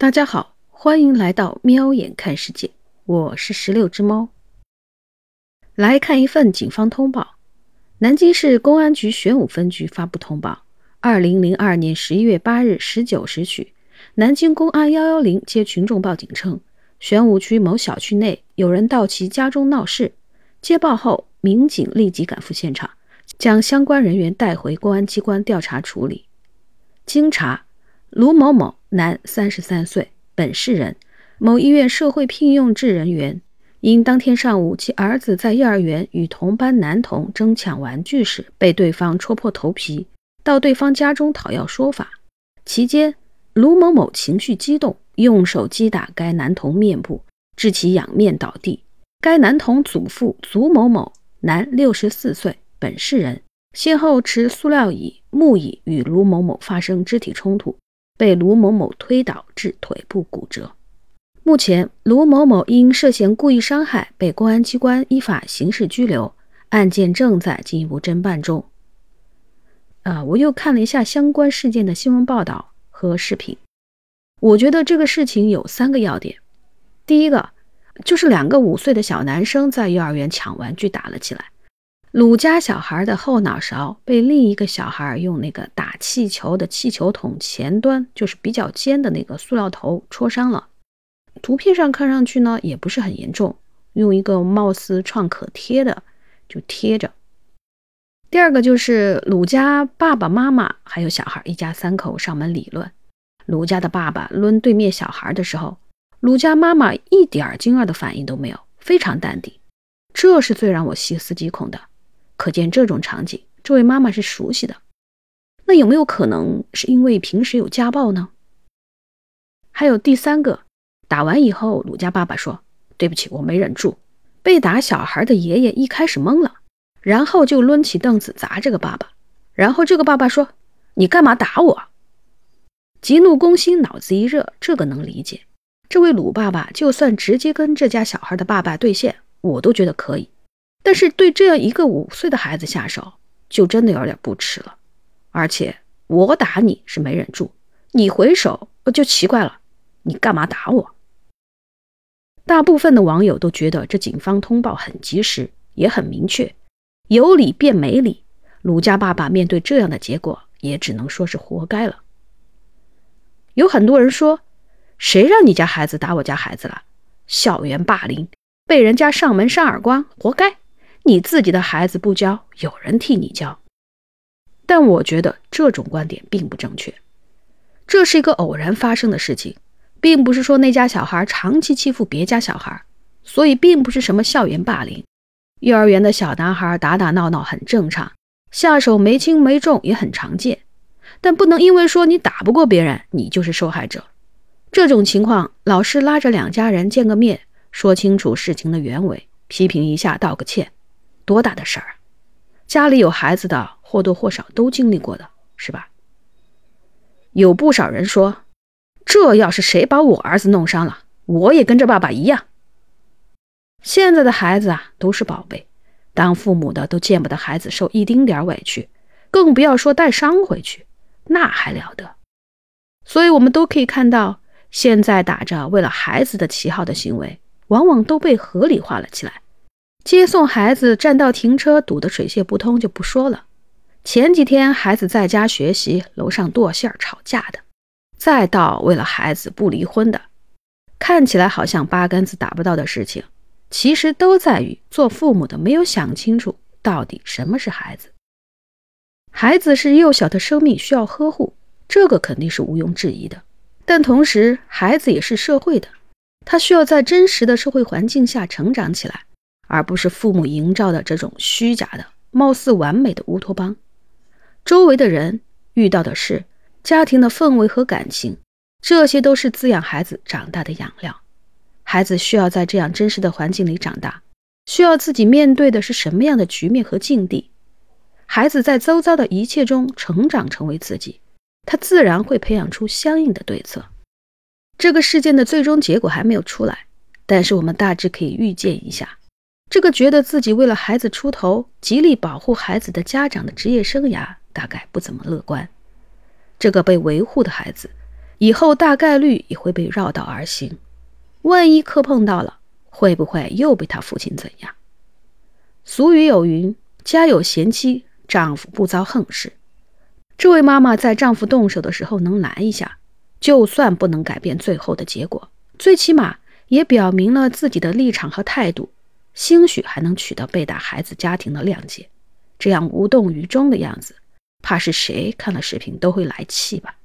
大家好，欢迎来到喵眼看世界，我是十六只猫。来看一份警方通报：南京市公安局玄武分局发布通报，二零零二年十一月八日十九时许，南京公安幺幺零接群众报警称，玄武区某小区内有人到其家中闹事。接报后，民警立即赶赴现场，将相关人员带回公安机关调查处理。经查，卢某某。男，三十三岁，本市人，某医院社会聘用制人员。因当天上午其儿子在幼儿园与同班男童争抢玩具时，被对方戳破头皮，到对方家中讨要说法。期间，卢某某情绪激动，用手击打该男童面部，致其仰面倒地。该男童祖父祖某某，男，六十四岁，本市人，先后持塑料椅、木椅与卢某某发生肢体冲突。被卢某某推倒致腿部骨折。目前，卢某某因涉嫌故意伤害被公安机关依法刑事拘留，案件正在进一步侦办中。啊，我又看了一下相关事件的新闻报道和视频，我觉得这个事情有三个要点。第一个，就是两个五岁的小男生在幼儿园抢玩具打了起来。鲁家小孩的后脑勺被另一个小孩用那个打气球的气球筒前端，就是比较尖的那个塑料头戳伤了。图片上看上去呢，也不是很严重，用一个貌似创可贴的就贴着。第二个就是鲁家爸爸妈妈还有小孩一家三口上门理论。鲁家的爸爸抡对面小孩的时候，鲁家妈妈一点惊愕的反应都没有，非常淡定。这是最让我细思极恐的。可见这种场景，这位妈妈是熟悉的。那有没有可能是因为平时有家暴呢？还有第三个，打完以后，鲁家爸爸说：“对不起，我没忍住。”被打小孩的爷爷一开始懵了，然后就抡起凳子砸这个爸爸。然后这个爸爸说：“你干嘛打我？”急怒攻心，脑子一热，这个能理解。这位鲁爸爸就算直接跟这家小孩的爸爸对线，我都觉得可以。但是对这样一个五岁的孩子下手，就真的有点不耻了。而且我打你是没忍住，你回手就奇怪了，你干嘛打我？大部分的网友都觉得这警方通报很及时，也很明确，有理变没理。鲁家爸爸面对这样的结果，也只能说是活该了。有很多人说，谁让你家孩子打我家孩子了？校园霸凌，被人家上门扇耳光，活该。你自己的孩子不教，有人替你教。但我觉得这种观点并不正确。这是一个偶然发生的事情，并不是说那家小孩长期欺负别家小孩，所以并不是什么校园霸凌。幼儿园的小男孩打打闹闹很正常，下手没轻没重也很常见。但不能因为说你打不过别人，你就是受害者。这种情况，老师拉着两家人见个面，说清楚事情的原委，批评一下，道个歉。多大的事儿，家里有孩子的或多或少都经历过的，是吧？有不少人说，这要是谁把我儿子弄伤了，我也跟着爸爸一样。现在的孩子啊，都是宝贝，当父母的都见不得孩子受一丁点委屈，更不要说带伤回去，那还了得？所以，我们都可以看到，现在打着为了孩子的旗号的行为，往往都被合理化了起来。接送孩子占道停车堵得水泄不通就不说了，前几天孩子在家学习，楼上剁馅儿吵架的，再到为了孩子不离婚的，看起来好像八竿子打不到的事情，其实都在于做父母的没有想清楚到底什么是孩子。孩子是幼小的生命，需要呵护，这个肯定是毋庸置疑的。但同时，孩子也是社会的，他需要在真实的社会环境下成长起来。而不是父母营造的这种虚假的、貌似完美的乌托邦。周围的人遇到的事、家庭的氛围和感情，这些都是滋养孩子长大的养料。孩子需要在这样真实的环境里长大，需要自己面对的是什么样的局面和境地。孩子在周遭的一切中成长，成为自己，他自然会培养出相应的对策。这个事件的最终结果还没有出来，但是我们大致可以预见一下。这个觉得自己为了孩子出头、极力保护孩子的家长的职业生涯，大概不怎么乐观。这个被维护的孩子，以后大概率也会被绕道而行。万一磕碰到了，会不会又被他父亲怎样？俗语有云：“家有贤妻，丈夫不遭横事。”这位妈妈在丈夫动手的时候能拦一下，就算不能改变最后的结果，最起码也表明了自己的立场和态度，兴许还能取得被打孩子家庭的谅解。这样无动于衷的样子，怕是谁看了视频都会来气吧。